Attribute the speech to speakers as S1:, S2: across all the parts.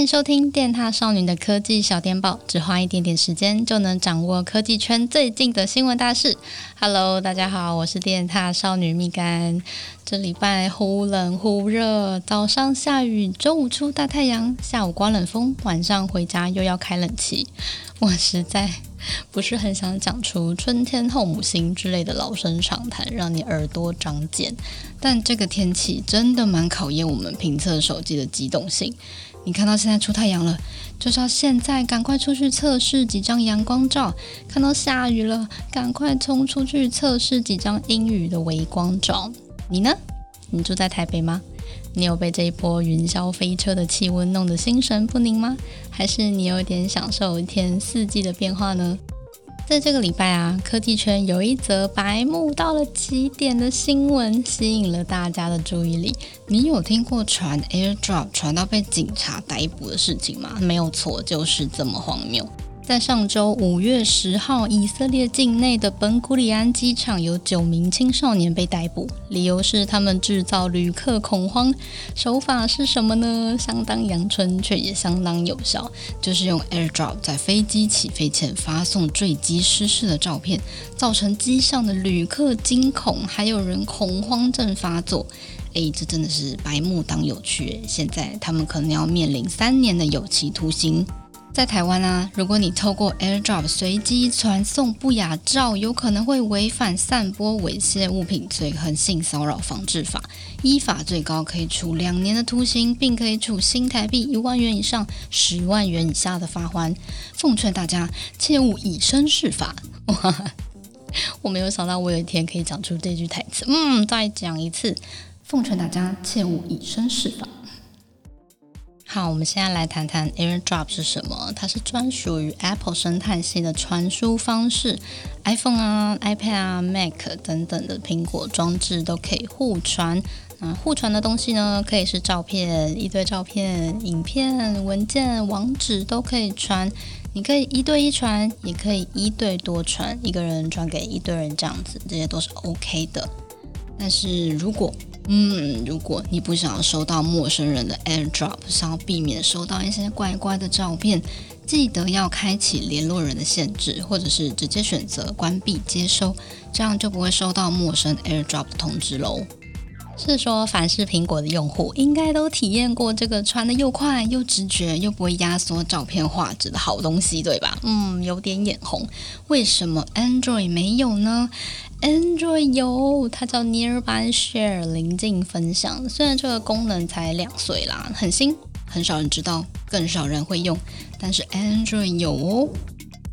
S1: 欢迎收听电踏少女的科技小电报，只花一点点时间就能掌握科技圈最近的新闻大事。Hello，大家好，我是电踏少女蜜柑。这礼拜忽冷忽热，早上下雨，中午出大太阳，下午刮冷风，晚上回家又要开冷气。我实在不是很想讲出“春天后母心”之类的老生常谈，让你耳朵长茧。但这个天气真的蛮考验我们评测手机的机动性。你看到现在出太阳了，就是要现在赶快出去测试几张阳光照；看到下雨了，赶快冲出去测试几张阴雨的微光照。你呢？你住在台北吗？你有被这一波云霄飞车的气温弄得心神不宁吗？还是你有点享受一天四季的变化呢？在这个礼拜啊，科技圈有一则白目到了极点的新闻，吸引了大家的注意力。你有听过传 AirDrop 传到被警察逮捕的事情吗？没有错，就是这么荒谬。在上周五月十号，以色列境内的本古里安机场有九名青少年被逮捕，理由是他们制造旅客恐慌。手法是什么呢？相当阳春，却也相当有效，就是用 AirDrop 在飞机起飞前发送坠机失事的照片，造成机上的旅客惊恐，还有人恐慌症发作。诶，这真的是白目当有趣。现在他们可能要面临三年的有期徒刑。在台湾啊，如果你透过 AirDrop 随机传送不雅照，有可能会违反散播猥亵物品罪和性骚扰防治法，依法最高可以处两年的徒刑，并可以处新台币一万元以上十万元以下的罚锾。奉劝大家切勿以身试法。哇，我没有想到我有一天可以讲出这句台词。嗯，再讲一次，奉劝大家切勿以身试法。好，我们现在来谈谈 AirDrop 是什么。它是专属于 Apple 生态系的传输方式，iPhone 啊、iPad 啊、Mac 等等的苹果装置都可以互传。那，互传的东西呢，可以是照片、一堆照片、影片、文件、网址都可以传。你可以一对一传，也可以一对多传，一个人传给一堆人这样子，这些都是 OK 的。但是如果嗯，如果你不想要收到陌生人的 AirDrop，想要避免收到一些怪怪的照片，记得要开启联络人的限制，或者是直接选择关闭接收，这样就不会收到陌生 AirDrop 的通知喽。是说，凡是苹果的用户，应该都体验过这个传得又快又直觉又不会压缩照片画质的好东西，对吧？嗯，有点眼红。为什么 Android 没有呢？Android 有，它叫 Nearby Share 邻近分享。虽然这个功能才两岁啦，很新，很少人知道，更少人会用。但是 Android 有哦。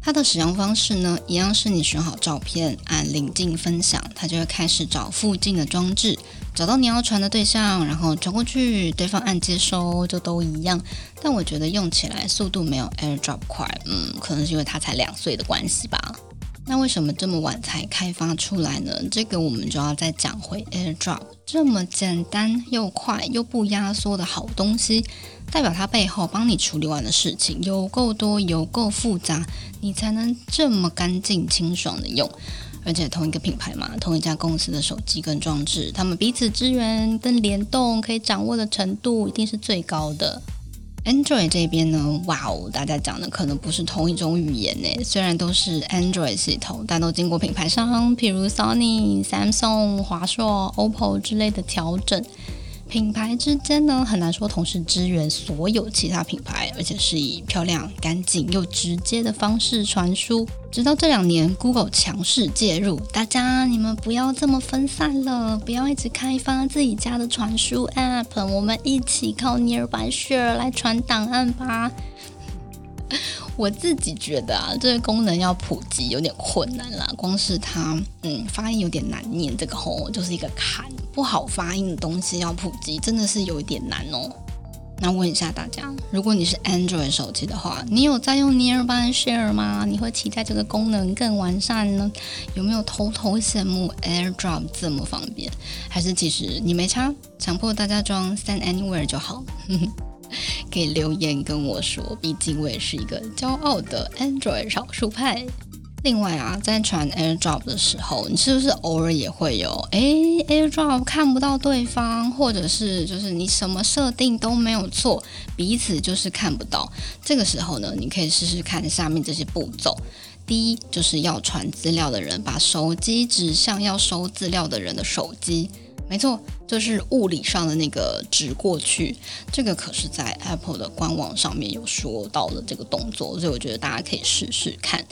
S1: 它的使用方式呢，一样是你选好照片，按邻近分享，它就会开始找附近的装置，找到你要传的对象，然后传过去，对方按接收，就都一样。但我觉得用起来速度没有 AirDrop 快，嗯，可能是因为它才两岁的关系吧。那为什么这么晚才开发出来呢？这个我们就要再讲回 AirDrop 这么简单又快又不压缩的好东西，代表它背后帮你处理完的事情有够多、有够复杂，你才能这么干净清爽的用。而且同一个品牌嘛，同一家公司的手机跟装置，他们彼此支援跟联动，可以掌握的程度一定是最高的。Android 这边呢，哇哦，大家讲的可能不是同一种语言呢。虽然都是 Android 系统，但都经过品牌商，譬如 Sony、Samsung、华硕、OPPO 之类的调整。品牌之间呢，很难说同时支援所有其他品牌，而且是以漂亮、干净又直接的方式传输。直到这两年，Google 强势介入，大家你们不要这么分散了，不要一直开发自己家的传输 App，我们一起靠 Nearby Share 来传档案吧。我自己觉得啊，这个功能要普及有点困难啦。光是它，嗯，发音有点难念，这个吼就是一个坎，不好发音的东西要普及，真的是有一点难哦。那问一下大家，如果你是 Android 手机的话，你有在用 Nearby Share 吗？你会期待这个功能更完善呢？有没有偷偷羡慕 AirDrop 这么方便？还是其实你没差，强迫大家装 Send Anywhere 就好？可以留言跟我说，毕竟我也是一个骄傲的 Android 少数派。另外啊，在传 AirDrop 的时候，你是不是偶尔也会有哎 AirDrop 看不到对方，或者是就是你什么设定都没有做，彼此就是看不到。这个时候呢，你可以试试看下面这些步骤。第一，就是要传资料的人把手机指向要收资料的人的手机。没错，就是物理上的那个指过去，这个可是在 Apple 的官网上面有说到的这个动作，所以我觉得大家可以试试看。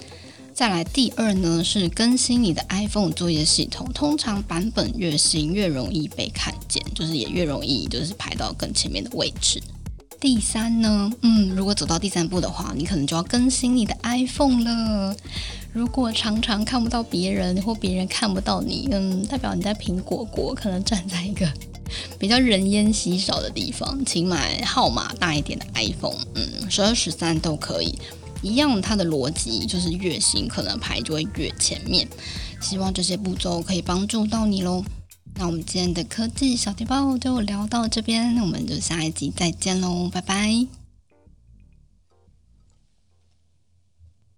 S1: 再来第二呢，是更新你的 iPhone 作业系统，通常版本越新越容易被看见，就是也越容易就是排到更前面的位置。第三呢，嗯，如果走到第三步的话，你可能就要更新你的 iPhone 了。如果常常看不到别人，或别人看不到你，嗯，代表你在苹果国可能站在一个 比较人烟稀少的地方，请买号码大一点的 iPhone，嗯，十二、十三都可以。一样，它的逻辑就是越新可能排就会越前面。希望这些步骤可以帮助到你喽。那我们今天的科技小提报就聊到这边，那我们就下一集再见喽，拜拜。